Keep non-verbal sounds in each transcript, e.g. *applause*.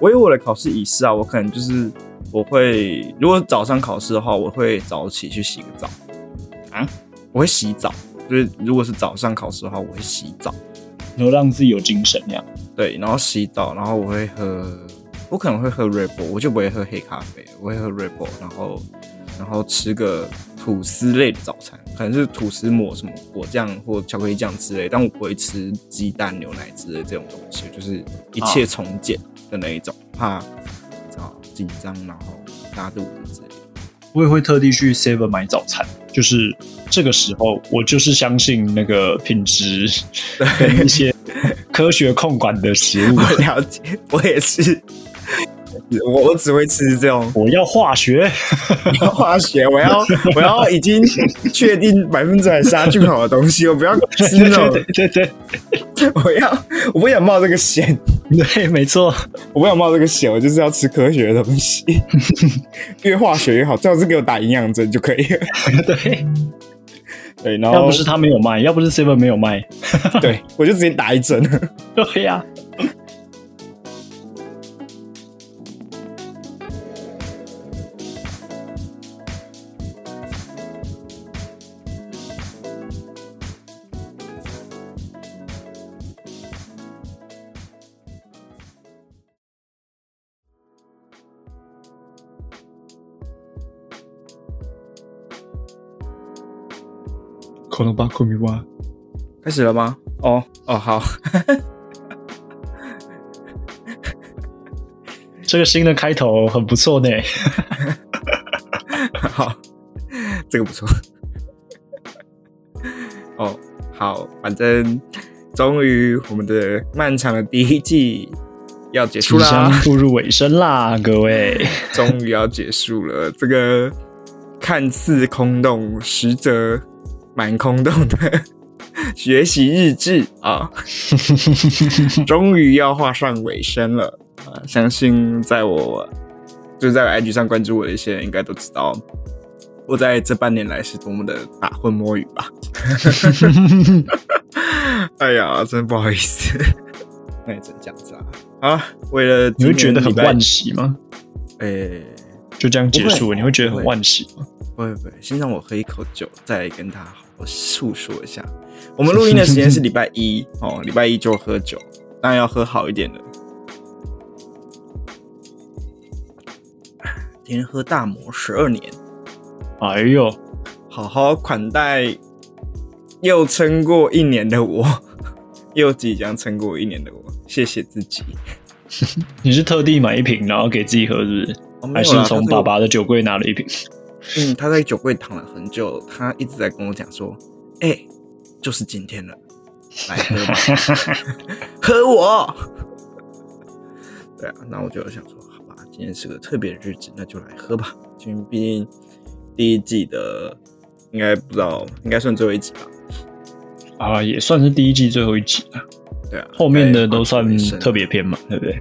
我有我的考试仪式啊，我可能就是我会，如果早上考试的话，我会早起去洗个澡。啊，我会洗澡，就是如果是早上考试的话，我会洗澡，然后让自己有精神那样。对，然后洗澡，然后我会喝，我可能会喝 Red Bull，我就不会喝黑咖啡，我会喝 Red Bull，然后然后吃个吐司类的早餐，可能是吐司抹什么果酱或巧克力酱之类，但我不会吃鸡蛋、牛奶之类这种东西，就是一切从简的那一种，怕啊紧张，然后拉肚子之类的。我也会特地去 Seven 买早餐，就是这个时候，我就是相信那个品质跟一些科学控管的食物。*laughs* 我了解，我也是，我我只会吃这种我要化学，*laughs* 要化学，我要我要已经确定百分之百杀菌好的东西，我不要吃那种，对对 *laughs* 我要我不想冒这个险，对，没错。我不想冒这个险，我就是要吃科学的东西，*laughs* 越化学越好，最好是给我打营养针就可以了。对，对，然后要不是他没有卖，要不是 Seven 没有卖，对我就直接打一针。对呀、可能吧，可米哇，开始了吗？哦哦，好，*laughs* 这个新的开头很不错呢。*laughs* 好，这个不错。哦，好，反正终于我们的漫长的第一季要结束啦，步入尾声啦，*laughs* 各位。终于要结束了。这个看似空洞，实则蛮空洞的学习日志啊，*laughs* 终于要画上尾声了啊！相信在我就是在 IG 上关注我的一些人，应该都知道我在这半年来是多么的打混摸鱼吧。*laughs* 哎呀，真不好意思，那也只能这样子啊。啊，为了你会觉得很今年礼拜惋惜吗？诶、就这样结束了，你会觉得很不会惋惜吗？不会不会，先让我喝一口酒，再来跟他好好诉说一下。我们录音的时间是礼拜一 *laughs* 哦，礼拜一就喝酒，当然要喝好一点的。今天喝大魔十二年，哎呦，好好款待又撑过一年的我，*laughs* 又即将撑过一年的我，谢谢自己。*laughs* 你是特地买一瓶然后给自己喝，是不是？还是从爸爸的酒柜拿了一瓶？嗯，他在酒柜躺了很久，他一直在跟我讲说：“哎、就是今天了，来喝吧，*laughs* 喝我。”对啊，那我就想说，好吧，今天是个特别的日子，那就来喝吧。因为毕竟第一季的应该不知道，应该算最后一集吧？啊，也算是第一季最后一集了，对啊，后面的都算特别篇嘛，对不对？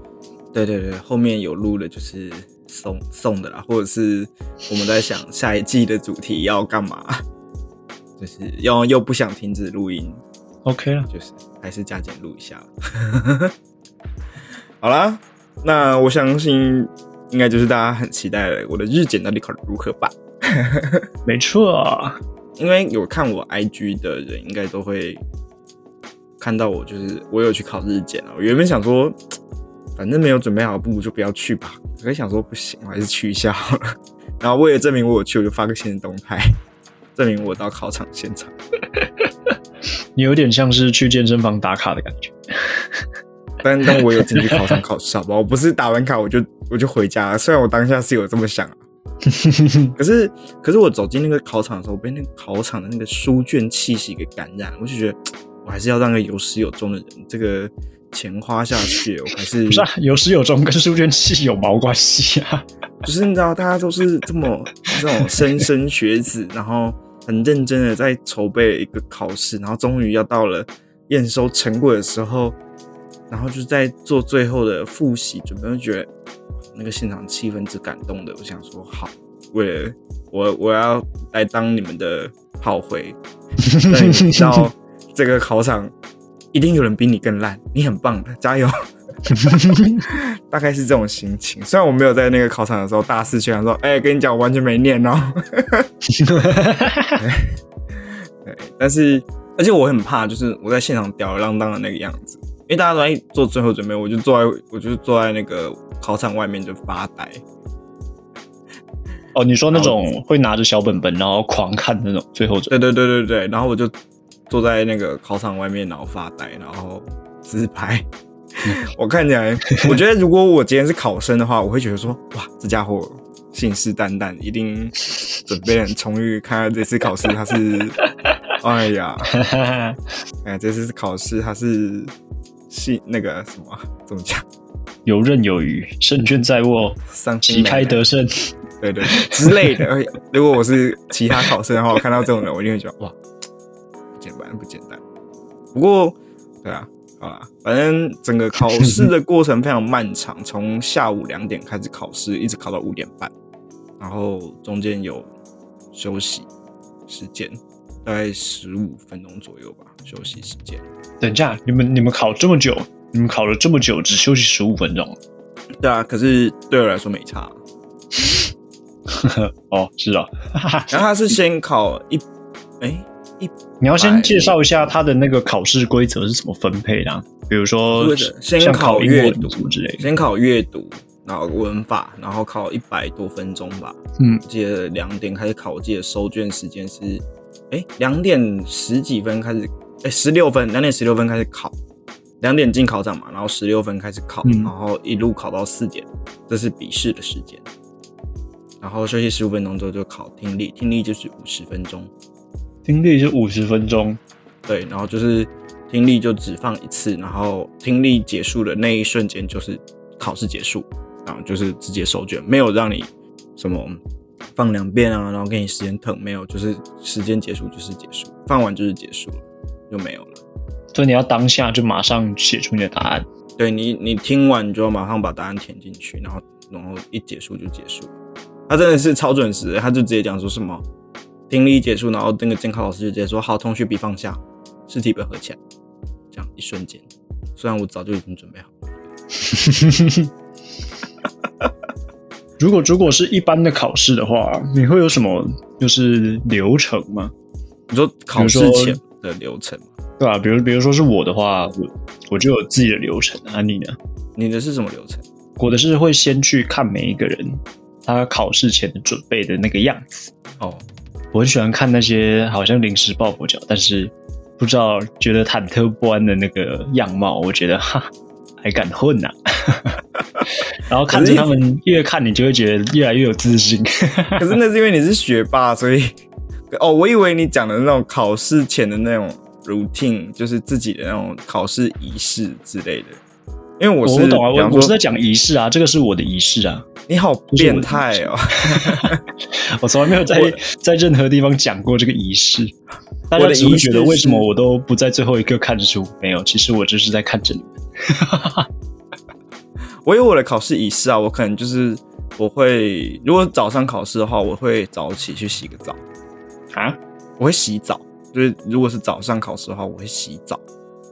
对对对，后面有录的就是送送的啦，或者是我们在想下一季的主题要干嘛，就是又又不想停止录音，OK 了，就是还是加减录一下。*laughs* 好啦，那我相信应该就是大家很期待我的日检到底考得如何吧？*laughs* 没错，因为有看我 IG 的人，应该都会看到我，就是我有去考日检了。我原本想说，反正没有准备好，不如就不要去吧。可是想说不行，我还是去一下好了。*laughs* 然后为了证明我有去，我就发个新的动态，证明我到考场现场。你有点像是去健身房打卡的感觉。*laughs* 但但我有进去考场考试，好不好？我不是打完卡我就我就回家了。虽然我当下是有这么想啊，*laughs* 可是可是我走进那个考场的时候，我被那个考场的那个书卷气息给感染，我就觉得我还是要当个有始有终的人。这个钱花下去，我还是 *laughs* 不是、啊、有始有终，跟书卷气有毛关系啊？*laughs* 就是你知道，大家都是这么这种莘莘学子，然后很认真的在筹备一个考试，然后终于要到了验收成果的时候，然后就在做最后的复习准备，就觉得那个现场气氛之感动的，我想说好，为了我我要来当你们的炮灰，让你们知道这个考场一定有人比你更烂，你很棒的，加油！*laughs* 大概是这种心情。虽然我没有在那个考场的时候大肆宣扬说，哎、跟你讲，我完全没念哦。*laughs* 对，但是而且我很怕，就是我在现场吊儿郎当的那个样子，因为大家都在做最后准备，我就坐在我就坐在那个考场外面就发呆。哦，你说那种会拿着小本本然后狂看那种最后准对对对对对，然后我就坐在那个考场外面，然后发呆，然后自拍。*laughs* 我看起来，我觉得如果我今天是考生的话，我会觉得说，哇，这家伙信誓旦旦，一定准备很充裕。看看这次考试他是，哎呀，*laughs* 哎，这次考试他是信那个什么，怎么讲？游刃有余，胜券在握，上旗开得胜。对对之类的。而 *laughs* 且如果我是其他考生的话，我看到这种人，我一定会觉得哇，不简单，不简单。不过，对啊，好啦，反正整个考试的过程非常漫长，从下午两点开始考试，一直考到五点半，然后中间有休息时间，大概十五分钟左右吧，休息时间。等一下，你们你们考这么久，你们考了这么久，只休息十五分钟。对啊，可是对我来说没差。*laughs* 哦，是啊。然后他是先考一，哎、一你要先介绍一下他的那个考试规则是怎么分配的啊、比如说先考阅读什么之类的。先考阅读，然后文法，然后考一百多分钟吧。嗯记得两点开始考，我记得收卷时间是，哎，两点十几分开始，哎，十六分，两点十六分开始考，两点进考场嘛，然后十六分开始考，嗯然后一路考到四点，这是笔试的时间。然后休息十五分钟之后就考听力，听力就是五十分钟，听力是五十分钟，对，然后就是听力就只放一次，然后听力结束的那一瞬间就是考试结束，然后就是直接收卷，没有让你什么放两遍啊，然后给你时间腾，没有，就是时间结束就是结束，放完就是结束了，就没有了。所以你要当下就马上写出你的答案。对你，你听完你就要马上把答案填进去，然后然后一结束就结束了。他真的是超准时，他就直接讲说什么听力结束，然后那个监考老师就直接说好，同学笔放下，试题本合起来，这样一瞬间。虽然我早就已经准备好了，如果如果是一般的考试的话，你会有什么就是流程吗？你说考试前的流程吗，对吧、比如比如说是我的话，我我就有自己的流程啊。你呢？你的是什么流程？我的是会先去看每一个人他考试前的准备的那个样子。哦，我很喜欢看那些好像临时抱佛脚，但是不知道觉得忐忑不安的那个样貌，我觉得哈还敢混呐、*laughs* 然后看着他们越看，你就会觉得越来越有自信。*laughs* 可是那是因为你是学霸，所以哦，我以为你讲的那种考试前的那种 routine，就是自己的那种考试仪式之类的。因为我是我不懂啊，我我是在讲仪式啊，这个是我的仪式啊，你好变态哦！*laughs* 我从来没有在在任何地方讲过这个仪式。大家我的仪式只会觉得为什么我都不在最后一个看书？没有，其实我就是在看着你们。*laughs* 我有我的考试仪式啊，我可能就是我会，如果早上考试的话，我会早起去洗个澡，啊，我会洗澡。就是如果是早上考试的话，我会洗澡，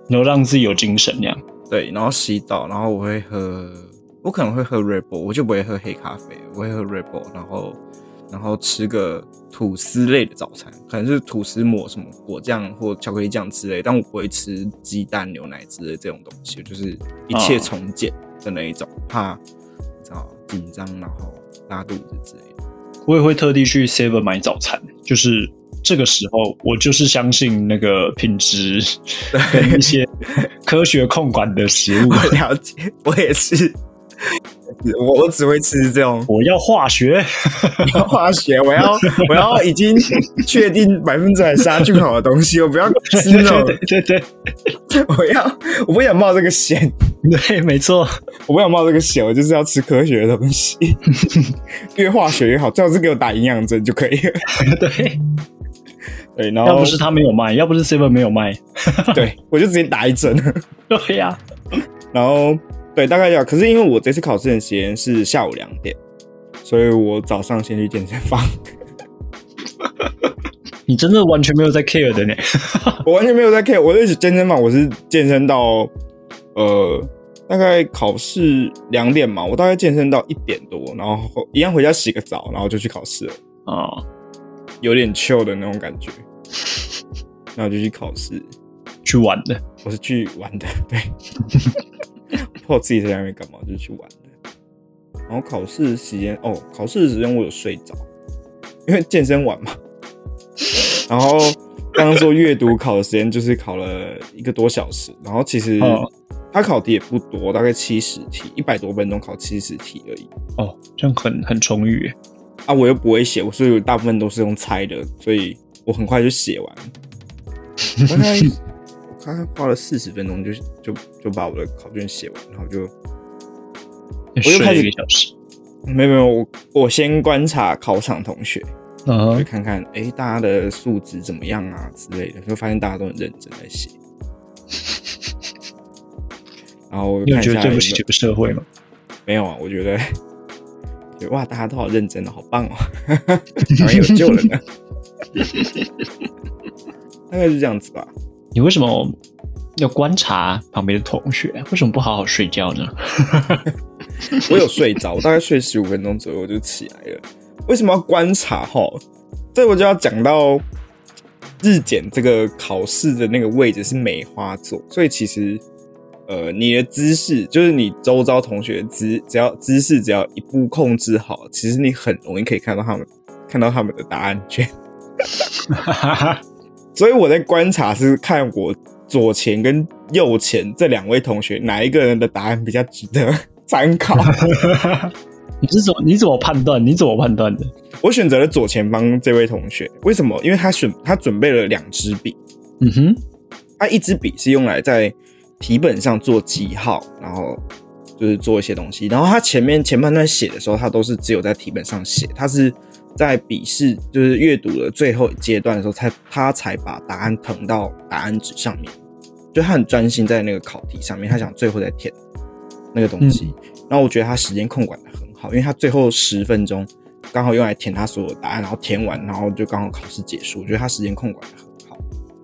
然后让自己有精神那样。对，然后洗澡，然后我会喝，我可能会喝 Red Bull，我就不会喝黑咖啡，我会喝 Red Bull，然后然后吃个吐司类的早餐，可能是吐司抹什么果酱或巧克力酱之类，但我不会吃鸡蛋、牛奶之类这种东西，就是一切哦从简的那一种，怕你知道紧张然后拉肚子之类的。我也会特地去 Seven 买早餐，就是这个时候，我就是相信那个品质跟一些科学控管的食物。*laughs* 我了解，我也是，我我只会吃这种我要化学，*laughs* 要化学，我要我要已经确定百分之百杀菌好的东西，我不要吃那种，对对对我要我不想冒这个险，对对，没错。我不想冒这个险，我就是要吃科学的东西，*laughs* 越化学越好，最好是给我打营养针就可以了。对，对，然后要不是他没有卖，要不是 Seven 没有卖，*laughs* 对我就直接打一针。*laughs* 对呀、*laughs* 然后对，大概要，可是因为我这次考试的时间是下午两点，所以我早上先去健身房，你真的完全没有在 care 的呢。我完全没有在 care，我在健身房我是健身到呃大概考试两点嘛，我大概健身到一点多，然后一样回家洗个澡，然后就去考试了。哦，有点 chill 的那种感觉，*laughs* 然后就去考试，去玩的。我是去玩的，*laughs* 对，*laughs* 我自己在那边干嘛，就是去玩的。然后考试时间，哦，考试的时间我有睡着，因为健身完嘛。然后刚刚说阅读考的时间就是考了一个多小时，然后其实哦他考题也不多，大概七十题，一百多分钟考七十题而已。哦，这样很很充裕耶。啊，我又不会写，所以我大部分都是用猜的，所以我很快就写完。大概我刚刚花了四十分钟就就就把我的考卷写完，然后就就睡了就开始一个小时。没有没有，我我先观察考场同学，就看看哎、诶大家的素质怎么样啊之类的，就发现大家都很认真在写。*laughs* 然后你有觉得看一下有没有对不起这个社会吗？没有啊，我觉得，觉得哇，大家都好认真哦，好棒哦，*laughs* 好像有救了呢。*laughs* 大概是这样子吧。你为什么要观察旁边的同学？为什么不好好睡觉呢？*laughs* 我有睡着，我大概睡十五分钟左右我就起来了。为什么要观察？哈，这我就要讲到日检这个考试的那个位置是梅花座，所以其实呃，你的姿势就是你周遭同学的姿，只要姿势只要一步控制好，其实你很容易可以看到他们看到他们的答案卷。*laughs* 所以我在观察是看我左前跟右前这两位同学哪一个人的答案比较值得参考。*laughs* 你是怎么你怎么判断？你怎么判断的？我选择了左前方这位同学，为什么？因为他选他准备了两支笔，嗯哼，他一支笔是用来在题本上做记号，然后就是做一些东西，然后他前面前半段写的时候，他都是只有在题本上写，他是在笔试就是阅读的最后阶段的时候才他才把答案誊到答案纸上面，就他很专心在那个考题上面，他想最后再填那个东西，然后我觉得他时间控管的很好，因为他最后十分钟刚好用来填他所有的答案，然后填完，然后就刚好考试结束，我觉得他时间控管的很好，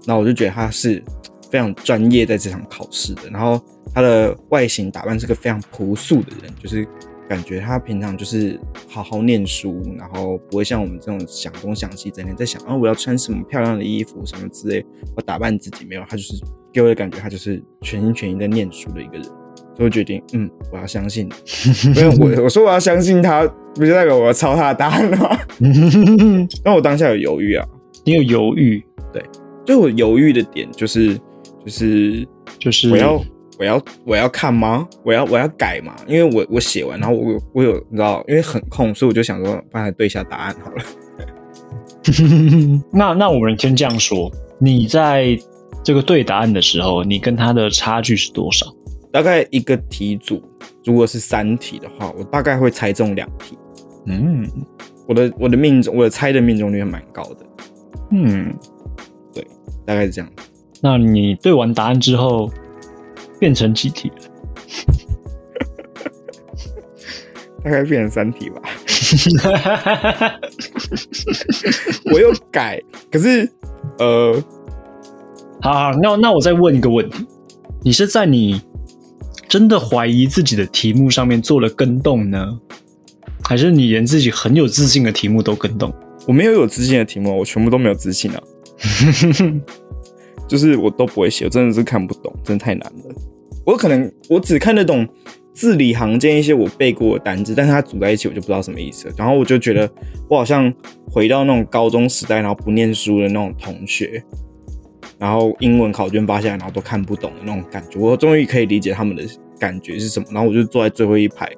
那我就觉得他是非常专业在这场考试的，然后他的外形打扮是个非常朴素的人，就是感觉他平常就是好好念书，然后不会像我们这种想东想西，整天在想啊我要穿什么漂亮的衣服什么之类，我打扮自己没有，他就是给我的感觉他就是全心全意在念书的一个人。所以我决定，嗯，我要相信你，因为我我说我要相信他，不就代表我要抄他的答案了吗？那我当下有犹豫啊，你有犹豫，对就我犹豫的点就是就是就是我要我要我要看吗？我要我要改吗？因为我我写完，然后我有我有你知道，因为很空，所以我就想说，帮他对一下答案好了。*laughs* 那那我们先这样说，你在这个对答案的时候，你跟他的差距是多少？大概一个题组，如果是三题的话，我大概会猜中两题。嗯我的我的命中我的猜的命中率还蛮高的，嗯，对大概是这样。那你对完答案之后变成几题了？*laughs* 大概变成三题吧。*laughs* 我又改，可是呃，好好，那那我再问一个问题：你是在你真的怀疑自己的题目上面做了跟动呢，还是你连自己很有自信的题目都跟动？我没有有自信的题目，我全部都没有自信啊。*laughs* 就是我都不会写，我真的是看不懂，真的太难了。我可能我只看得懂字里行间一些我背过的单字，但是它组在一起我就不知道什么意思。然后我就觉得我好像回到那种高中时代，然后不念书的那种同学，然后英文考卷发下来，然后都看不懂的那种感觉。我终于可以理解他们的感觉是什么。然后我就坐在最后一排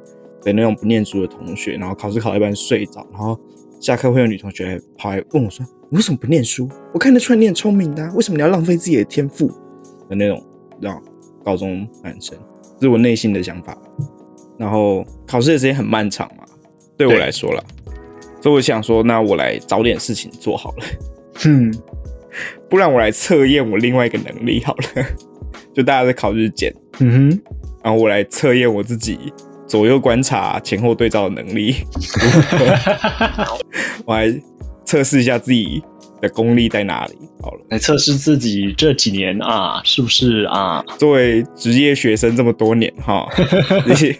的那种不念书的同学，然后考试考一半睡着，然后下课会有女同学跑来问我说：“你为什么不念书？我看得出来你很聪明的、为什么你要浪费自己的天赋？”的那种，让高中男生，这是我内心的想法。然后考试的时间很漫长嘛，对我对来说啦，所以我想说，那我来找点事情做好了，嗯，*laughs* 不然我来测验我另外一个能力好了。*laughs* 就大家在考日检，嗯哼，然后我来测验我自己左右观察、前后对照的能力。*laughs* 我来测试一下自己的功力在哪里。好了，来测试自己这几年啊，是不是啊？作为职业学生这么多年哈，*laughs* 你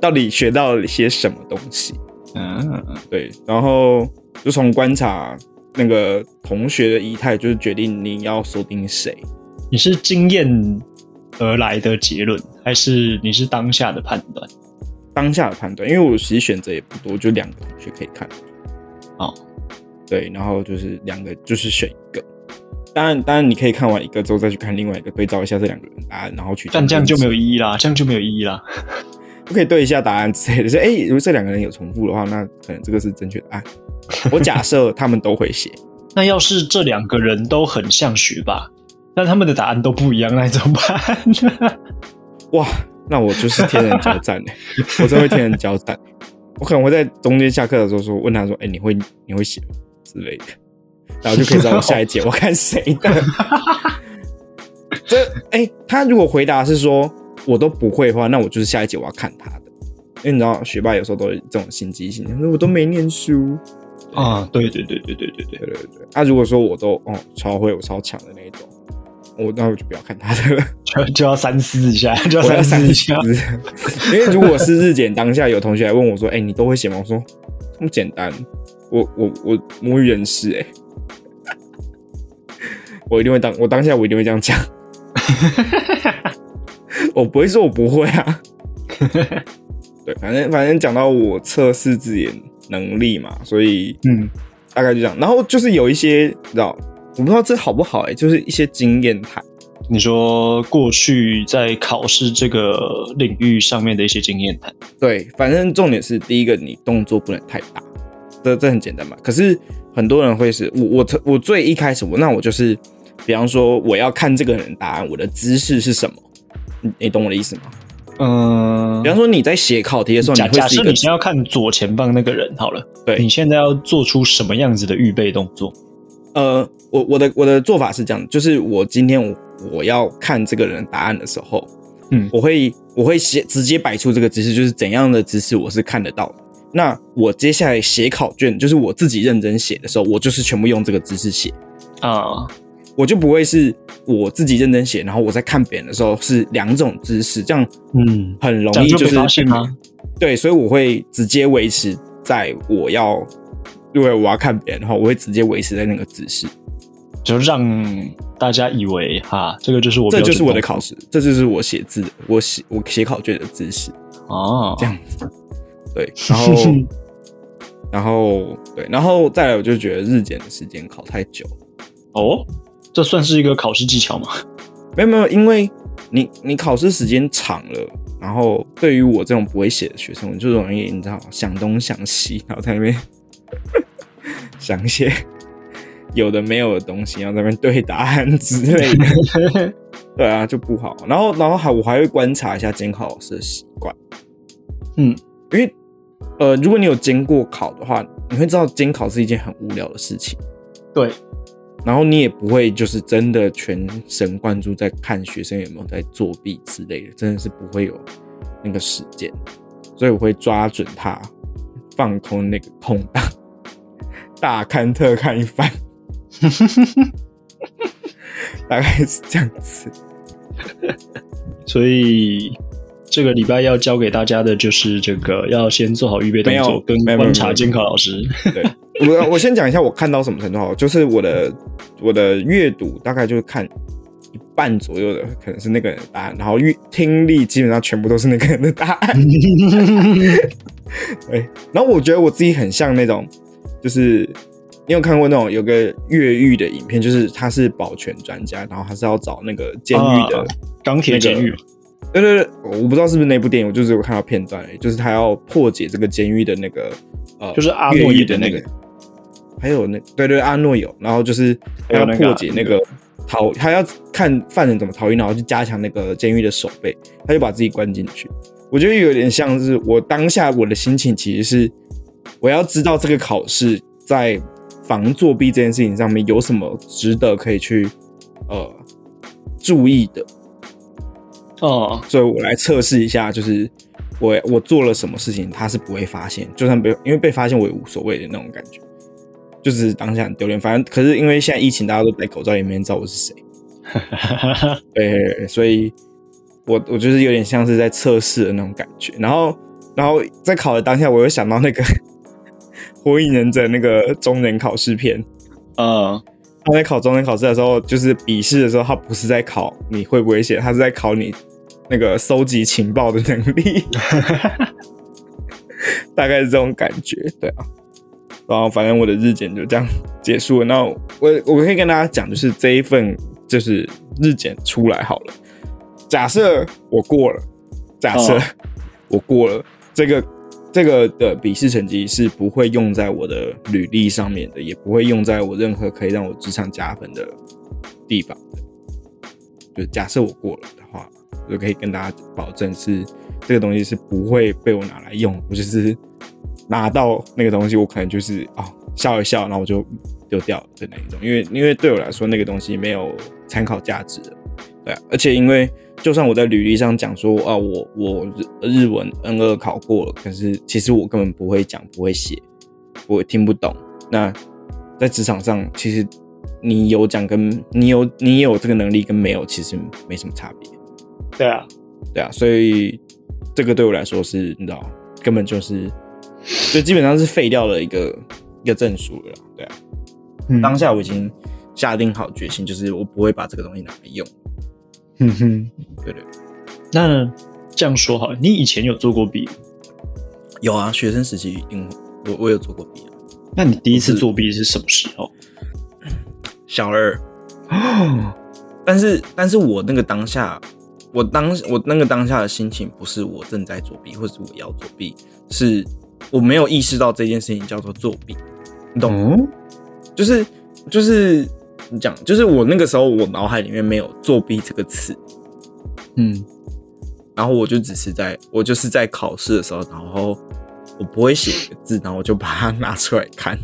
到底学到了些什么东西？嗯，对，然后就从观察那个同学的仪态，就是决定你要锁定谁。你是经验而来的结论，还是你是当下的判断？当下的判断，因为我其实选择也不多，就两个同学可以看。哦，对，然后就是两个，就是选一个。当然，当然你可以看完一个之后再去看另外一个，对照一下这两个人答案，然后去。但这样就没有意义啦，这样就没有意义啦。不可以对一下答案之类的，说哎，如果这两个人有重复的话，那可能这个是正确答案。我假设他们都会写。*laughs* 那要是这两个人都很像学霸，但他们的答案都不一样，那怎么办？*laughs* 哇！那我就是天人交战哎，我真会天人交战。我可能会在中间下课的时候说，问他说：“哎，你会你会写吗？”之类的，然后就可以知道下一节我看谁的。这哎，他如果回答是说我都不会的话，那我就是下一节我要看他的，因为你知道学霸有时候都是这种心机性，说我都没念书啊。对对对对对对对对对对。他如果说我都哦超会，我超强的那一种。我那我就不要看他的了，*laughs* 就就要三思一下，就要三思一下。*laughs* 因为如果是日检当下有同学来问我说：“哎，你都会写吗？”我说：“这么简单，我我我母语人士哎，我一定会当，我当下我一定会这样讲。我不会说我不会啊。对，反正反正讲到我测试自己能力嘛，所以嗯，大概就这样。然后就是有一些，你知道。我不知道这好不好哎，就是一些经验谈。你说过去在考试这个领域上面的一些经验谈。对，反正重点是第一个，你动作不能太大，这这很简单嘛。可是很多人会是我我我最一开始我那我就是，比方说我要看这个人答案，我的姿势是什么？你你懂我的意思吗？嗯，比方说你在写考题的时候，假假设你先要看左前方那个人好了，对你现在要做出什么样子的预备动作？呃，我我的我的做法是这样，就是我今天我我要看这个人答案的时候，嗯，我会我会写直接摆出这个姿势，就是怎样的姿势我是看得到的。那我接下来写考卷，就是我自己认真写的时候，我就是全部用这个姿势写。啊，我就不会是我自己认真写，然后我在看别人的时候是两种姿势，这样嗯。很容易就是对，所以我会直接维持在我要。因为我要看别人的话，我会直接维持在那个姿势，就让大家以为哈，这个就是我，这就是我的考试，这就是我写字，我写我写考卷的姿势哦，这样子，对，然后，*laughs* 然后对，然后再来，我就觉得日检的时间考太久哦，这算是一个考试技巧吗？没有没有，因为你你考试时间长了，然后对于我这种不会写的学生，我就容易你知道想东想西，然后在那边。*laughs* 想一些有的没有的东西，然后在那边对答案之类的，*laughs* 对啊，就不好。然后，然后还我还会观察一下监考老师的习惯，嗯，因为呃，如果你有监过考的话，你会知道监考是一件很无聊的事情，对。然后你也不会就是真的全神贯注在看学生有没有在作弊之类的，真的是不会有那个时间，所以我会抓准他放空那个空档。大看特看一番，*laughs* 大概是这样子。所以这个礼拜要教给大家的就是这个，要先做好预备动作，跟观察监考老师。对，*laughs* 我我先讲一下我看到什么程度好，就是我的我的阅读大概就是看一半左右的，可能是那个人的答案，然后阅听力基本上全部都是那个人的答案。*laughs* 对，然后我觉得我自己很像那种。就是你有看过那种有个越狱的影片，就是他是保全专家，然后他是要找那个监狱的钢铁监狱。对对对，我不知道是不是那部电影，我就是有看到片段，就是他要破解这个监狱的那个呃，就是阿诺伊的那个，还有那对对阿诺有，然后就是他要破解那个逃，他要看犯人怎么逃逸，然后去加强那个监狱的守备，他就把自己关进去。我觉得有点像是我当下我的心情，其实是。我要知道这个考试在防作弊这件事情上面有什么值得可以去呃注意的哦，所以我来测试一下，就是我我做了什么事情他是不会发现，就算被因为被发现我也无所谓的那种感觉，就是当下很丢脸。反正可是因为现在疫情，大家都戴口罩，也没人知道我是谁。*laughs* 对，所以我我就是有点像是在测试的那种感觉。然后，然后在考的当下，我又想到那个 *laughs*《火影忍者》那个中忍考试片。嗯，他在考中忍考试的时候，就是笔试的时候，他不是在考你会不会写，他是在考你那个收集情报的能力。*laughs* 大概是这种感觉，对啊。然后反正我的日检就这样结束了。那我我可以跟大家讲，就是这一份就是日检出来好了。假设我过了，假设我过了，这个这个的笔试成绩是不会用在我的履历上面的，也不会用在我任何可以让我职场加分的地方的。就假设我过了的话，我就可以跟大家保证是这个东西是不会被我拿来用，我就是。拿到那个东西，我可能就是哦笑一笑，然后我就丢掉的那一种，因为因为对我来说那个东西没有参考价值的，对，而且因为就算我在履历上讲说啊我我日文 N 二考过了，可是其实我根本不会讲不会写，我听不懂。那在职场上，其实你有讲跟你有你有这个能力跟没有其实没什么差别。对啊，对啊，所以这个对我来说是你知道根本就是。就基本上是废掉了一个一个证书了，对啊。当下我已经下定好决心，就是我不会把这个东西拿来用。嗯哼，对对。那这样说好，你以前有做过弊？有啊，学生时期一定我我有做过弊啊。那你第一次作弊是什么时候？小二。*gasps* 但是但是我那个当下，我当我那个当下的心情不是我正在作弊，或是我要作弊，是。我没有意识到这件事情叫做作弊，你懂？就是就是你讲，就是我那个时候我脑海里面没有作弊这个词，嗯，然后我就只是在我就是在考试的时候，然后我不会写一个字，然后我就把它拿出来看，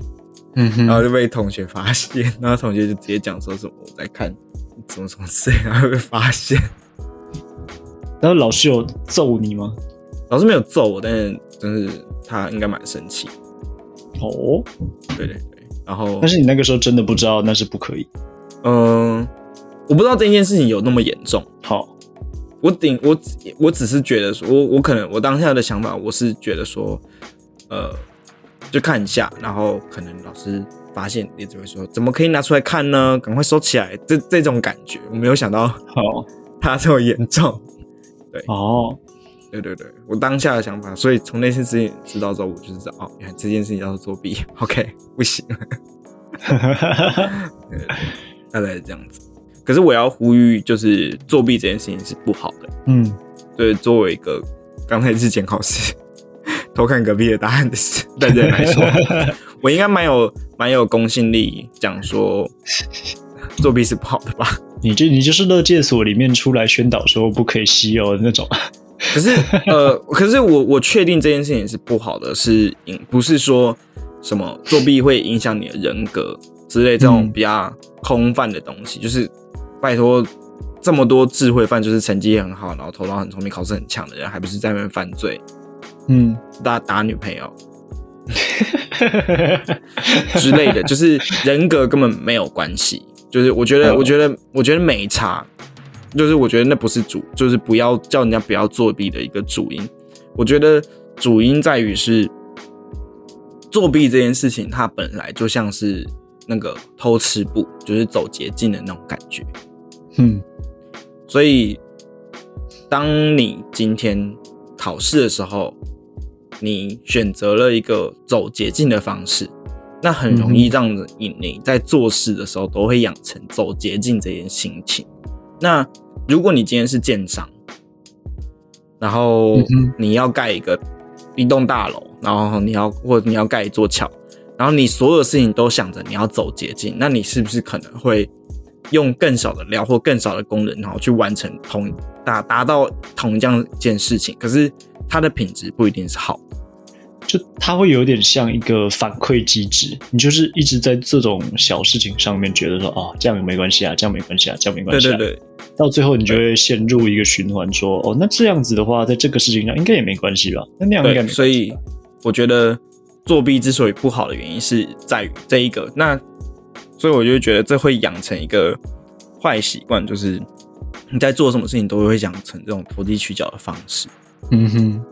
嗯，然后就被同学发现，然后同学就直接讲说什么我在看什么什么字，然后被发现，然后老师有揍你吗？老师没有揍我，但是真是。他应该蛮生气，哦，对对对，然后，但是你那个时候真的不知道那是不可以，嗯，我不知道这件事情有那么严重。好，我顶我我只是觉得说，我我可能我当下的想法，我是觉得说，呃，就看一下，然后可能老师发现也只会说，怎么可以拿出来看呢？赶快收起来，这这种感觉，我没有想到，好，它这么严重，对，哦。对对对，我当下的想法，所以从那件事情知道之后，我就是知道哦，这件事情叫做作弊。OK，*laughs* 不行，大概是这样子。可是我要呼吁，就是作弊这件事情是不好的。嗯，对，作为一个刚才日检考试偷看隔壁的答案的的人来说，我应该蛮有蛮有公信力，讲说作弊是不好的吧？*laughs* 你这你就是乐界所里面出来宣导说不可以吸哦那种。*laughs* 可是，呃，可是我我确定这件事情是不好的，是影不是说什么作弊会影响你的人格之类这种比较空泛的东西。就是拜托，这么多智慧犯，就是成绩很好，然后头脑很聪明，考试很强的人，还不是在那边犯罪？嗯，打打女朋友 *laughs* 之类的，就是人格根本没有关系。就是我觉得，我觉得，我觉得没差。就是我觉得那不是主，就是不要叫人家不要作弊的一个主因。我觉得主因在于是作弊这件事情，它本来就像是那个偷吃步，就是走捷径的那种感觉。嗯，所以当你今天考试的时候，你选择了一个走捷径的方式，那很容易让你你在做事的时候都会养成走捷径这件心情。那如果你今天是建商，然后你要盖一个一栋大楼，然后你要或者你要盖一座桥，然后你所有事情都想着你要走捷径，那你是不是可能会用更少的料或更少的工人，然后去完成同达达到同样一件事情？可是它的品质不一定是好。就它会有点像一个反馈机制，你就是一直在这种小事情上面觉得说，哦，这样没关系啊，这样没关系啊，这样没关系。对对对。到最后你就会陷入一个循环，说，哦，那这样子的话，在这个事情上应该也没关系吧？那那样应该没。所以我觉得作弊之所以不好的原因是在于这一个，那所以我就觉得这会养成一个坏习惯，就是你在做什么事情都会养成这种投机取巧的方式。嗯哼，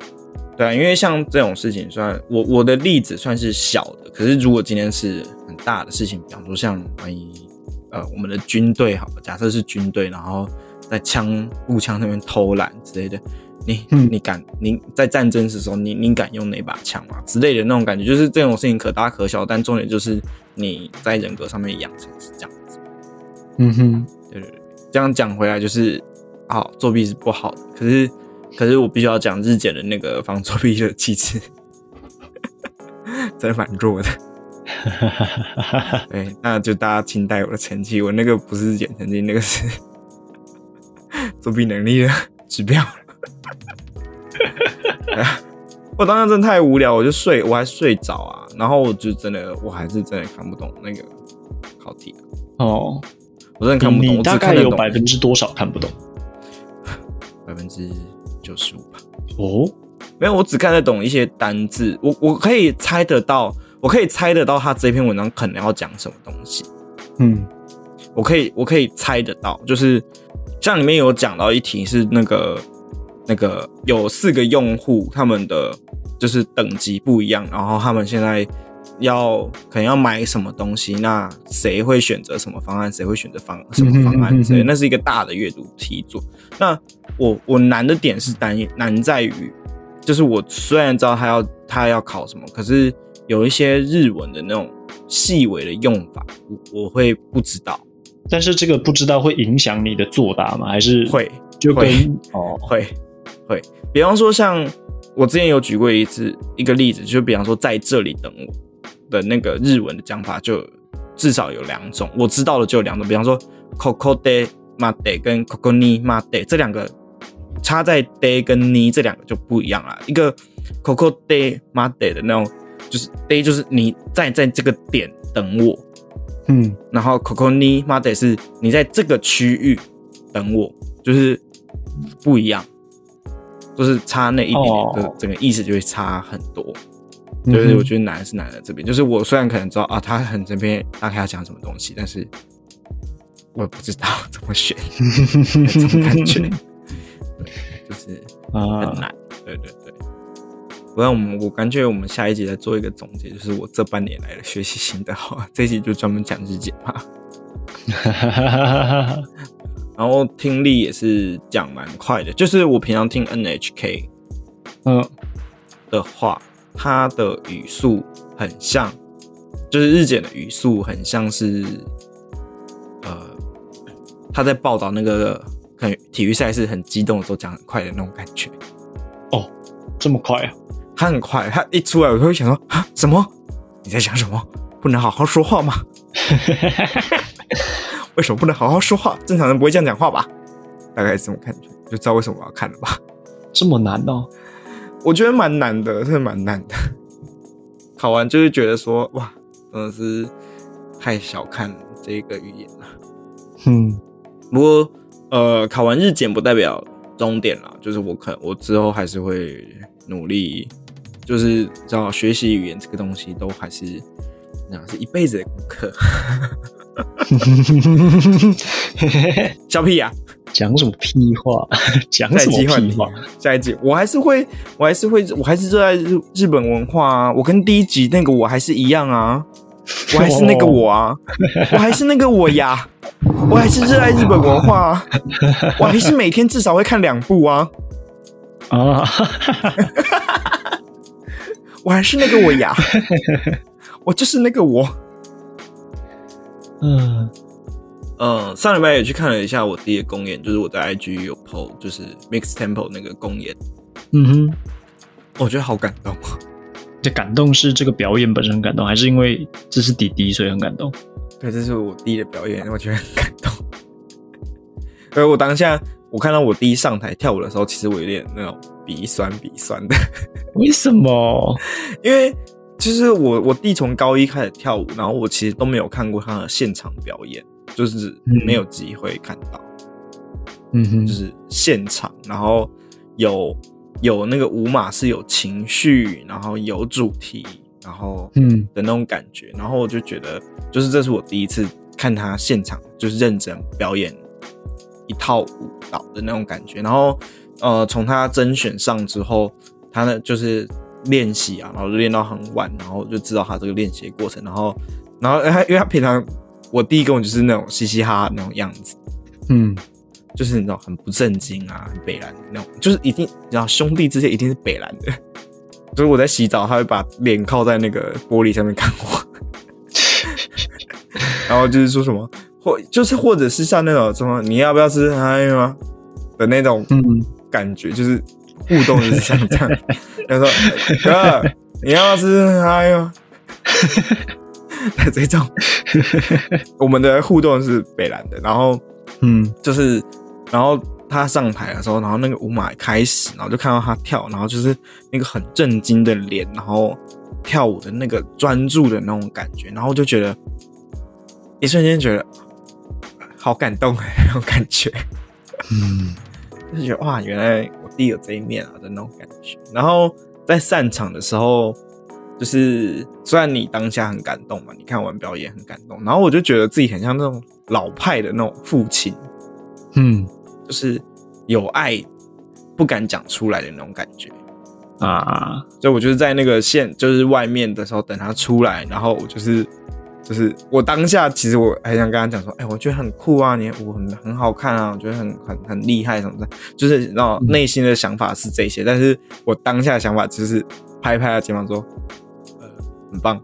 对啊，因为像这种事情，算我我的例子算是小的，可是如果今天是很大的事情，比方说像万一呃我们的军队好了，假设是军队，然后在枪步枪那边偷懒之类的，你 *laughs* 嗯你敢你在战争的时候，你你敢用那把枪吗？之类的那种感觉，就是这种事情可大可小，但重点就是你在人格上面养成是这样子。嗯哼，对对对，这样讲回来就是，好，作弊是不好的，可是可是我必须要讲日检的那个防作弊的机制，*laughs* 真的蛮弱的。对，*laughs* 那就大家请带我的成绩，我那个不是日检成绩，那个是 *laughs* 作弊能力的指标。我当时真的太无聊，我就睡，我还睡着啊，然后我就真的，我还是真的看不懂那个考题，哦，我真的看不懂，大概有只看得懂百分之多少看不懂？百分之九十五吧。哦，没有，我只看得懂一些单字，我我可以猜得到，我可以猜得到他这篇文章可能要讲什么东西，嗯我可以我可以猜得到，就是像里面有讲到一题是那个那个有四个用户，他们的就是等级不一样，然后他们现在要可能要买什么东西，那谁会选择什么方案，谁会选择方什么方案之类那是一个大的阅读题组。那我我难的点是难难在于，就是我虽然知道他要他要考什么，可是有一些日文的那种细微的用法，我我会不知道，但是这个不知道会影响你的作答吗？还是会就跟会哦会会，比方说像我之前有举过一次一个例子，就比方说在这里等我的那个日文的讲法，就至少有两种，我知道的就有两种，比方说 coco de mate 跟 coco ni mate 这两个差在 day 跟 ni 这两个就不一样了，一个 coco de mate 的那种，就是 day 就是你在在这个点等我，嗯。然后 Coco ni mate 是你在这个区域等我，就是不一样，就是差那一点点，哦。就整个意思就会差很多。嗯就是我觉得难是难在这边，就是我虽然可能知道啊，他很这边大概要讲什么东西，但是我也不知道怎么选，*laughs* 这种感觉，对就是很啊，难。对对对。不然我们我感觉我们下一集再做一个总结，就是我这半年来的学习心得。好了，这一集就专门讲日检嘛。然后听力也是讲蛮快的，就是我平常听 NHK 嗯的话，它的语速很像，就是日检的语速很像是，呃，他在报道那个可能体育赛事很激动的时候讲很快的那种感觉。哦，这么快啊？他很快，他一出来我就会想说啊，什么？你在讲什么？不能好好说话吗？*laughs* 为什么不能好好说话？正常人不会这样讲话吧？大概是这种感觉，就知道为什么我要看了吧？这么难哦？*laughs* 我觉得蛮难的，真的蛮难的。考完就是觉得说，哇，真的是太小看这个语言了。嗯不过，呃，考完日检不代表终点啦，就是我可我之后还是会努力，就是知道学习语言这个东西都还是那是一辈子的功课。小屁呀、*laughs* 讲什么屁话？讲什么屁话？下一集我还是会，我还是会，我还是热爱日日本文化啊！我跟第一集那个我还是一样啊，*laughs* 我还是那个我啊，*laughs* 我还是那个我呀，我还是热爱日本文化啊，*laughs* 我还是每天至少会看两部啊，啊，我还是那个我呀，我就是那个我。嗯。嗯，上礼拜也去看了一下我弟的公演，就是我在 IG 有 PO，就是 Mix Temple 那个公演，嗯哼，我觉得好感动。这感动是这个表演本身很感动，还是因为这是弟弟所以很感动？对，这是我弟的表演，我觉得很感动。而我当下我看到我弟上台跳舞的时候，其实我有点那种鼻酸鼻酸的，*laughs* 为什么？因为就是我我弟从高一开始跳舞，然后我其实都没有看过他的现场表演，就是没有机会看到，嗯哼，就是现场，然后有有那个舞马是有情绪，然后有主题，然后嗯的那种感觉，然后我就觉得，就是这是我第一次看他现场，就是认真表演一套舞蹈的那种感觉。然后，呃，从他甄选上之后，他呢就是练习啊，然后就练到很晚，然后就知道他这个练习的过程。然后，然后他因为他平常我第一个我就是那种嘻嘻哈哈那种样子，嗯，就是你知道很不正经啊，很北蓝的那种，就是一定你知道兄弟之间一定是北蓝的。*laughs* 所以我在洗澡，他会把脸靠在那个玻璃上面看我，*laughs* 然后就是说什么，或就是或者是像那种什么你要不要吃嗨吗的那种嗯感觉，就是互动就是像这样。*laughs* 他说哥，你要不要吃嗨吗？这种我们的互动是北蓝的，然后嗯就是，然后他上台的时候，然后那个舞马开始，然后就看到他跳，然后就是那个很震惊的脸，然后跳舞的那个专注的那种感觉，然后就觉得一瞬间觉得好感动，那种感觉，嗯 *laughs* 就觉得哇，原来我弟有这一面啊的那种感觉。然后在散场的时候，就是虽然你当下很感动嘛，你看完表演很感动，然后我就觉得自己很像那种老派的那种父亲。嗯就是有爱不敢讲出来的那种感觉。啊，所以我就是在那个线，就是外面的时候等他出来，然后我就是就是我当下其实我还想跟他讲说，哎、我觉得很酷啊，你的舞很很好看啊，我觉得很很很厉害什么的，就是然后内心的想法是这些，但是我当下的想法就是拍拍他肩膀说，呃，很棒，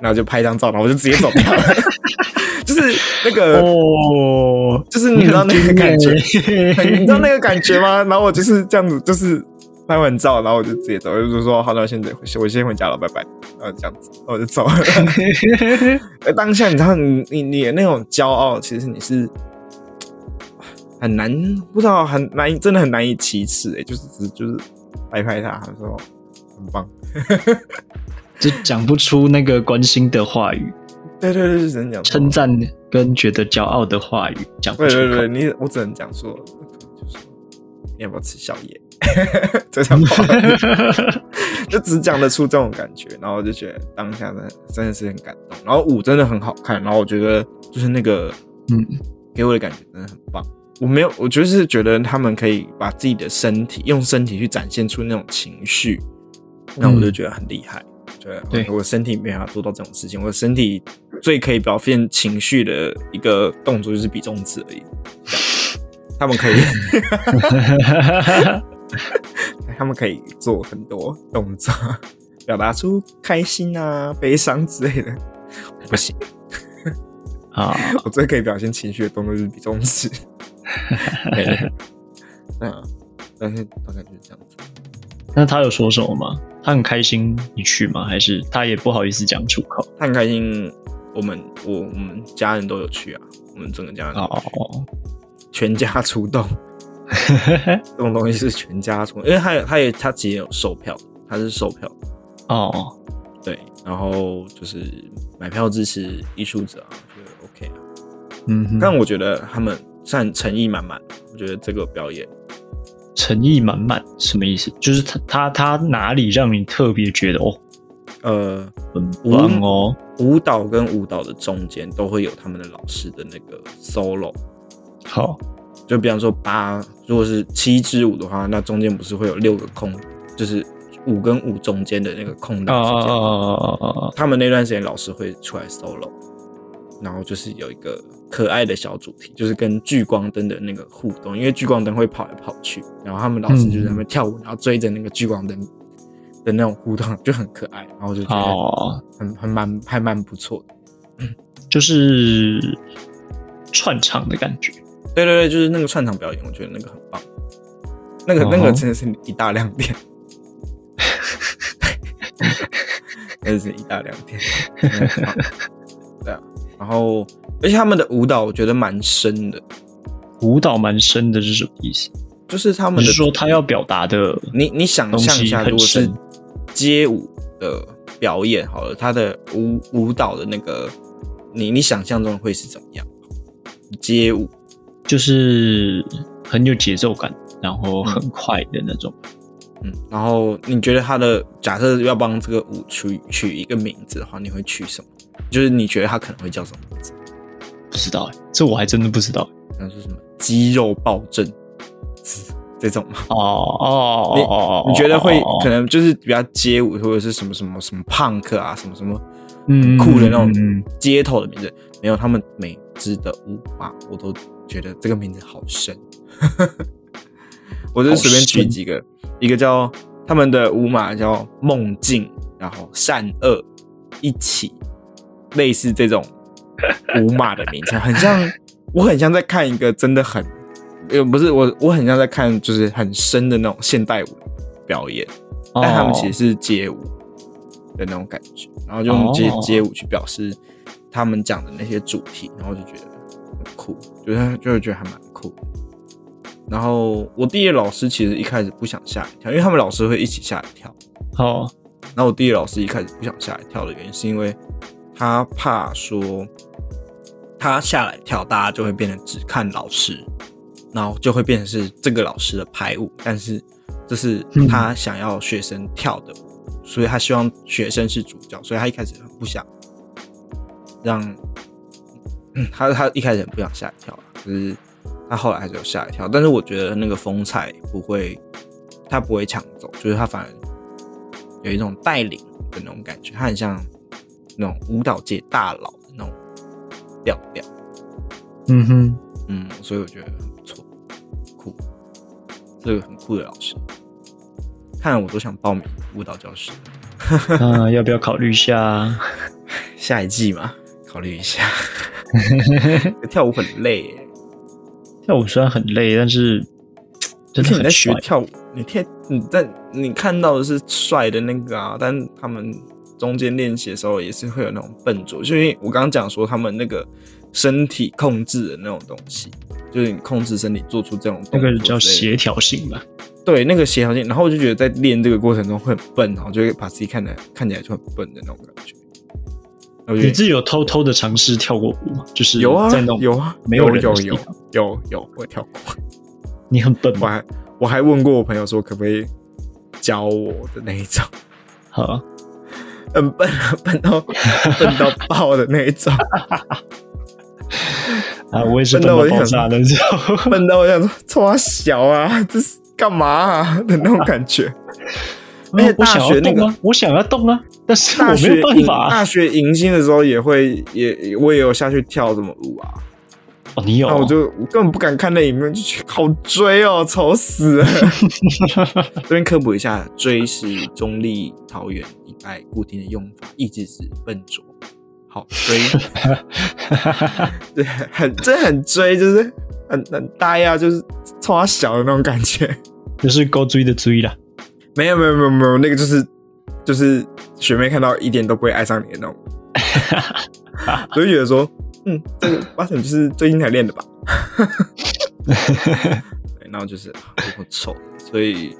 然后就拍一张照，然后我就直接走掉了，*laughs* 就是那个。哦，就是你知道那个感觉，*laughs* 你知道那个感觉吗？然后我就是这样子，就是拍完照，然后我就直接走，我就说好，那我现在我先回家了，拜拜。然后这样子，然后我就走了。而 *laughs* 当下你知道你你你的那种骄傲，其实你是很难，不知道很难以，真的很难以启齿哎，就是只就是拍拍他，他说很棒。*laughs* 就讲不出那个关心的话语，对对对，就只能讲称赞跟觉得骄傲的话语讲对对对，。你我只能讲说，就是你要不要吃宵夜？*laughs* 这种话 *laughs* 就只讲得出这种感觉，然后我就觉得当下真的真的是很感动，然后舞真的很好看，然后我觉得就是那个嗯给我的感觉真的很棒。我没有，我就是觉得他们可以把自己的身体用身体去展现出那种情绪，那我就觉得很厉害。觉得对我身体没办法做到这种事情，我的身体最可以表现情绪的一个动作就是比中指而已。他们可以，*laughs* 他们可以做很多动作，表达出开心啊、悲伤之类的。我不行，*laughs* 啊，我最可以表现情绪的动作就是比中指。*laughs* 对对啊，但是大概就是这样子。那他有说什么吗？他很开心你去吗？还是他也不好意思讲出口？他很开心，我们我我们家人都有去啊，我们整个家人都有去哦，全家出动，*laughs* 这种东西是全家出动，因为他有他也他也有售票的，他是售票的，哦，对，然后就是买票支持艺术者啊，我觉得 OK 啊。嗯哼，但我觉得他们算诚意满满，我觉得这个表演诚意满满什么意思？就是他他他哪里让你特别觉得哦呃很棒哦？舞蹈跟舞蹈的中间都会有他们的老师的那个 solo，好，就比方说八，如果是七支舞的话，那中间不是会有六个空，就是五跟五中间的那个空啊档时间。啊啊啊啊啊！他们那段时间老师会出来 solo，然后就是有一个可爱的小主题，就是跟聚光灯的那个互动，因为聚光灯会跑来跑去，然后他们老师就在那边跳舞，然后追着那个聚光灯的那种互动，就很可爱，然后我就觉得哦，很很蛮还蛮不错的。就是串场的感觉。对对对，就是那个串场表演，我觉得那个很棒，那个、那哦个真的是一大亮点，真的是一大亮点，对啊。然后，而且他们的舞蹈我觉得蛮深的，舞蹈蛮深的是什么意思？就是他们的是说他要表达的？你你想象一下，东西很如果是深街舞的表演好了，他的舞舞蹈的那个，你你想象中会是怎么样？街舞，就是很有节奏感，然后很快的那种。嗯，然后你觉得他的假设要帮这个舞取取一个名字的话，你会取什么？就是你觉得他可能会叫什么名字？不知道哎，这我还真的不知道。那是什么肌肉暴政这种吗？哦哦你哦你觉得会哦可能就是比较街舞或者是什么什么什么 punk 啊，什么什么嗯酷的那种街头的名字？没有，他们每支的舞码我都觉得这个名字好深。*laughs* 我就是随便举几个，一个叫他们的舞码叫梦境，然后善恶一起，类似这种舞码的名称，很像，我很像在看一个真的很，呃，不是我，我很像在看就是很深的那种现代舞表演，但他们其实是街舞的那种感觉，然后就用街哦街舞去表示他们讲的那些主题，然后就觉得很酷，就是就会觉得还蛮酷。然后我第一个老师其实一开始不想吓一跳，因为他们老师会一起吓一跳。哦然后我第一个老师一开始不想下来跳的原因，是因为他怕说他下来跳，大家就会变成只看老师，然后就会变成是这个老师的排舞，但是这是他想要学生跳的舞，所以他希望学生是主角，所以他一开始很不想让，嗯他他一开始很不想吓一跳啦，可是他后来还是有吓一跳，但是我觉得那个风采不会，他不会抢走，就是他反而有一种带领的那种感觉，他很像那种舞蹈界大佬的那种调调，嗯哼，嗯，所以我觉得这个很酷的老师，看了我都想报名舞蹈教室，嗯，要不要考虑一下？下一季嘛，考虑一下，*laughs* 跳舞很累耶，跳舞虽然很累，但是真的而且你在。学跳舞，你跳你在你看到的是帅的那个啊，但他们中间练习的时候也是会有那种笨拙，就因为我刚刚讲说他们那个身体控制的那种东西，就是你控制身体做出这种那个叫协调性吧？对那个协调性，然后我就觉得在练这个过程中会很笨，然后就会把自己看的看起来就很笨的那种感觉。你自己有偷偷的尝试跳过舞吗？就是有啊在那有啊没有有有有有我跳过，你很笨吗？我还我还问过我朋友说可不可以教我的那一种。好，很笨啊，笨到笨到爆的那一种，*laughs* *laughs* 啊，我也是笨到爆炸的那种。笨到我想说，冲他小啊，这是干嘛啊的那种感觉。*laughs* 而且大我想学那个我想要动啊，但是我大没学迎有办法啊。大学迎新的时候也会也我也有下去跳什么舞啊，哦，你有那我就我根本不敢看那影片，就去好追哦，丑死了。*laughs* 这边科普一下，追是中立桃园一带固定的用法，意指是笨拙。好追，*laughs* 对，很真的很追，就是很很呆啊，就是冲他小的那种感觉。*laughs* 就是勾追的追啦。没有没有没有没有，那个就是就是学妹看到一点都不会爱上你的那种，*laughs* 我就觉得说，嗯，这个八成就是最近才练的吧。对，然后就是啊我丑，所以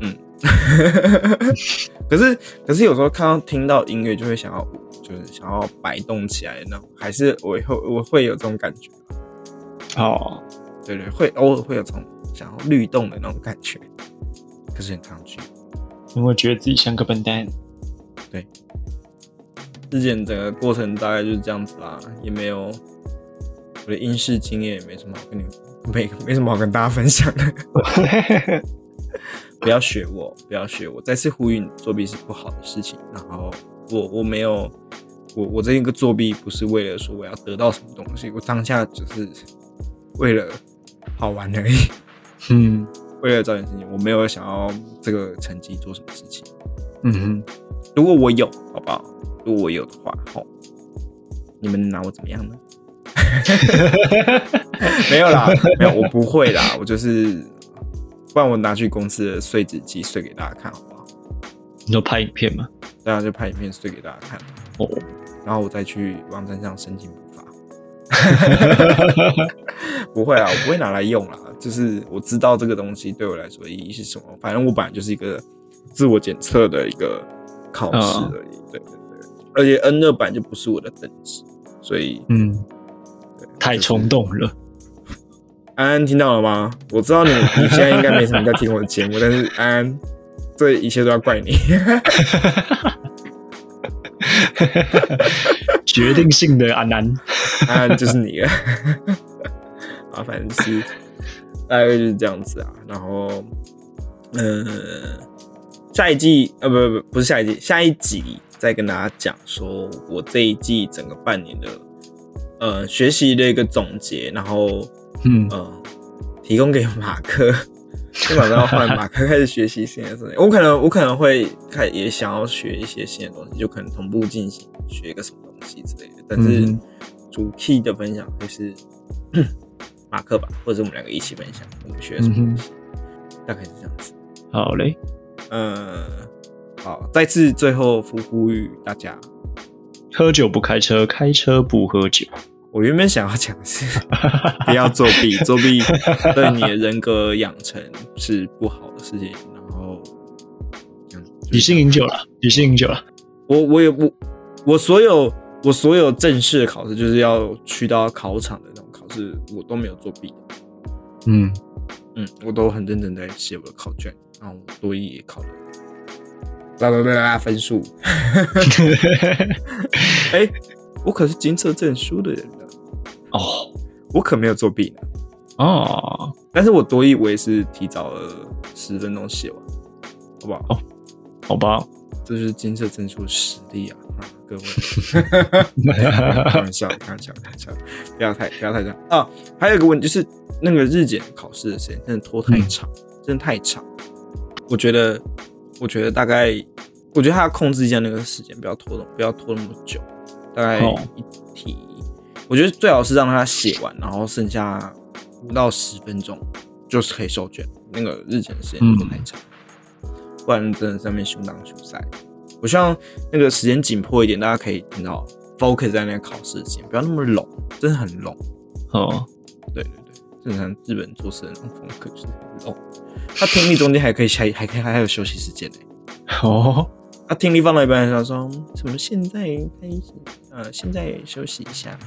嗯，*laughs* 可是可是有时候看到听到音乐就会想要，就是想要摆动起来的那种，还是我会我会有这种感觉。哦，对对，会偶尔会有这种想要律动的那种感觉，可是很抗拒。因为觉得自己像个笨蛋。对之前整个过程大概就是这样子啦，也没有我的英式经验也没什么好跟你没没什么好跟大家分享的。*laughs* 不要学我，不要学我。再次呼吁你，作弊是不好的事情。然后我我没有我我这一个作弊不是为了说我要得到什么东西，我当下只是为了好玩而已，嗯 *laughs* 为了找点事情，我没有想要这个成绩做什么事情。嗯哼，如果我有，好不好？如果我有的话，吼，你们拿我怎么样呢？*laughs* 没有啦，没有，我不会啦，我就是，不然我拿去公司的碎纸机碎给大家看，好不好？你就拍影片吗？大家就拍影片碎给大家看，哦，然后我再去网站上申请补发。*laughs* 不会啊，我不会拿来用啦，就是我知道这个东西对我来说意义是什么。反正我本来就是一个自我检测的一个考试而已，对对对。而且 N 二版就不是我的等级，所以嗯，太就是冲动了。安安听到了吗？我知道你 *laughs* 你现在应该没什么在听我的节目，但是安安，这一切都要怪你。*laughs* 决定性的安安，安安就是你了。*laughs* 啊，反正是大概就是这样子啊。然后，呃，下一季呃，不不不，不是下一季，下一集再跟大家讲说我这一季整个半年的呃学习的一个总结，然后嗯，呃，提供给马克，*laughs* 就马上要换马克开始学习新的东西。我可能我可能会开也想要学一些新的东西，就可能同步进行学一个什么东西之类的。但是嗯主 key 的分享就是马克吧，或者我们两个一起分享我们学的什么东西，大概是这样子。好嘞，呃，好，再次最后呼呼吁大家，喝酒不开车，开车不喝酒。我原本想要讲的是 *laughs* 不要作弊，*laughs* 作弊对你的人格养成是不好的事情。然后理性饮酒了，理性饮酒了。我我也我我所有我所有正式的考试，就是要去到考场的那种考试，我都没有作弊。嗯，嗯，我都很认真在写我的考卷，然后我多一也考了，啦啦啦啦分数。*laughs* 哎、我可是金色证书的人呢，哦我可没有作弊呢。哦，但是我多一我也是提早了十分钟写完，好不好？哦好吧，这就是金色证书的实力啊！啊，各位，*laughs* 开玩笑，开玩笑，开玩笑，不要太不要太这样啊！还有一个问题就是，那个日检考试的时间真的拖太长，真的太长。我觉得，我觉得大概，我觉得他要控制一下那个时间，不要拖动，不要拖那么久。大概哦一题，我觉得最好是让他写完，然后剩下五到十分钟就是可以收卷。那个日程时间拖太长。不然真的在那边胸当球赛。我希望那个时间紧迫一点，大家可以听到 focus 在那个考试前，不要那么拢，真的很拢。哦，对对对，正常日本做事的那种风格就是很拢。他听力中间还可以还还可以还有休息时间呢。哦，他听力放到一半，他说什么现在开始，呃，现在休息一下。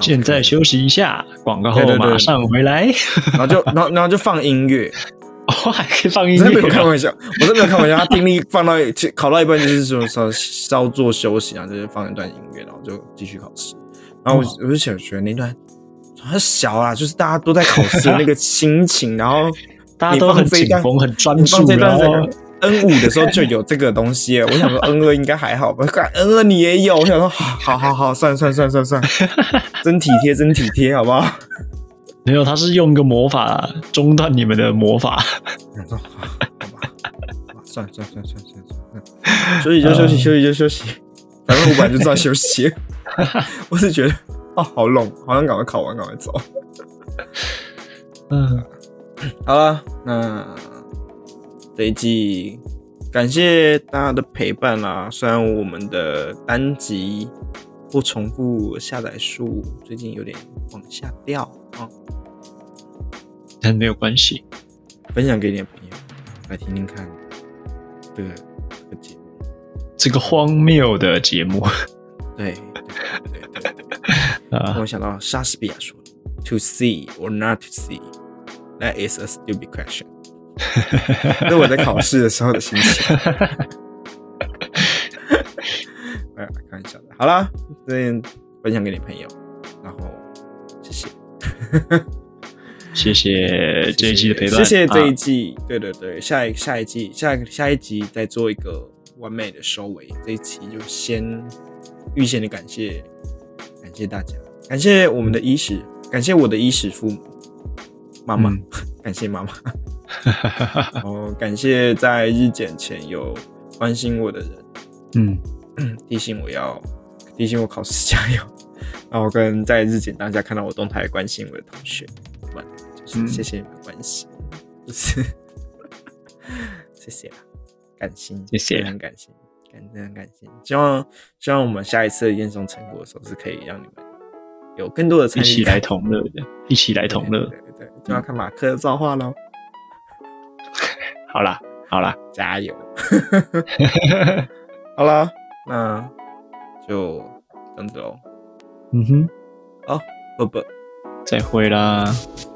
现在休息一下，广告后马上回来。*laughs* 然后就然后然后就放音乐，*laughs* 哦，还可以放音我真的没有开。玩笑，我真的没有开玩笑。他听力放到考到一半，就是说稍稍作休息啊，就是放一段音乐，然后就继续考试。然后我、哦我就想学那段很小啊，就是大家都在考试的那个心情，然后 *laughs* 大家都很紧绷，很专注你放这，段这然后个 N 五的时候就有这个东西。我想说 N 二应该还好吧，看 N 二你也有，我想说好好好，算算算算算，真体贴真体贴，好不好？没有，他是用一个魔法中断你们的魔法。好，算了算了算了算了算了算，休息就休息，休息就休息，反正我本来就知道休息。我是觉得哦，好冷，好想赶快考完，赶快走。嗯，好了，那这一季感谢大家的陪伴啦。虽然我们的单集不重复下载数最近有点往下掉啊，但没有关系。分享给你的朋友来听听看这个这个节目。这个荒谬的节目对对对对对，*laughs* 啊我想到莎士比亚说的：“To see or not to see, that is a stupid question。”这是我在考试的时候的心情。*laughs* 哎呀，开玩笑的。好啦，这边分享给你朋友，然后谢谢，谢谢这一季的陪伴，谢谢这一啊季。对对对，下一下一季下一下一集再做一个完美的收尾。这一期就先预先的感谢感谢大家，感谢我们的衣食，感谢我的衣食父母妈妈，嗯感谢妈妈。然后感谢在日检前有关心我的人，嗯，提醒我要提醒我考试加油，然后跟在日检当下看到我动态关心我的同学。们，就是嗯。谢谢你们的关心，就是 *laughs* 谢谢啦，感心，谢谢。真的很感心，感真的很感心。希望希望我们下一次的验收成果的时候是可以让你们有更多的一参与一起来同乐的，一起来同乐就要看马克的造化喽，*laughs* 好啦，好啦，加油！*laughs* 好啦，那就这样子喽。嗯哼，好，拜拜。再会啦。拜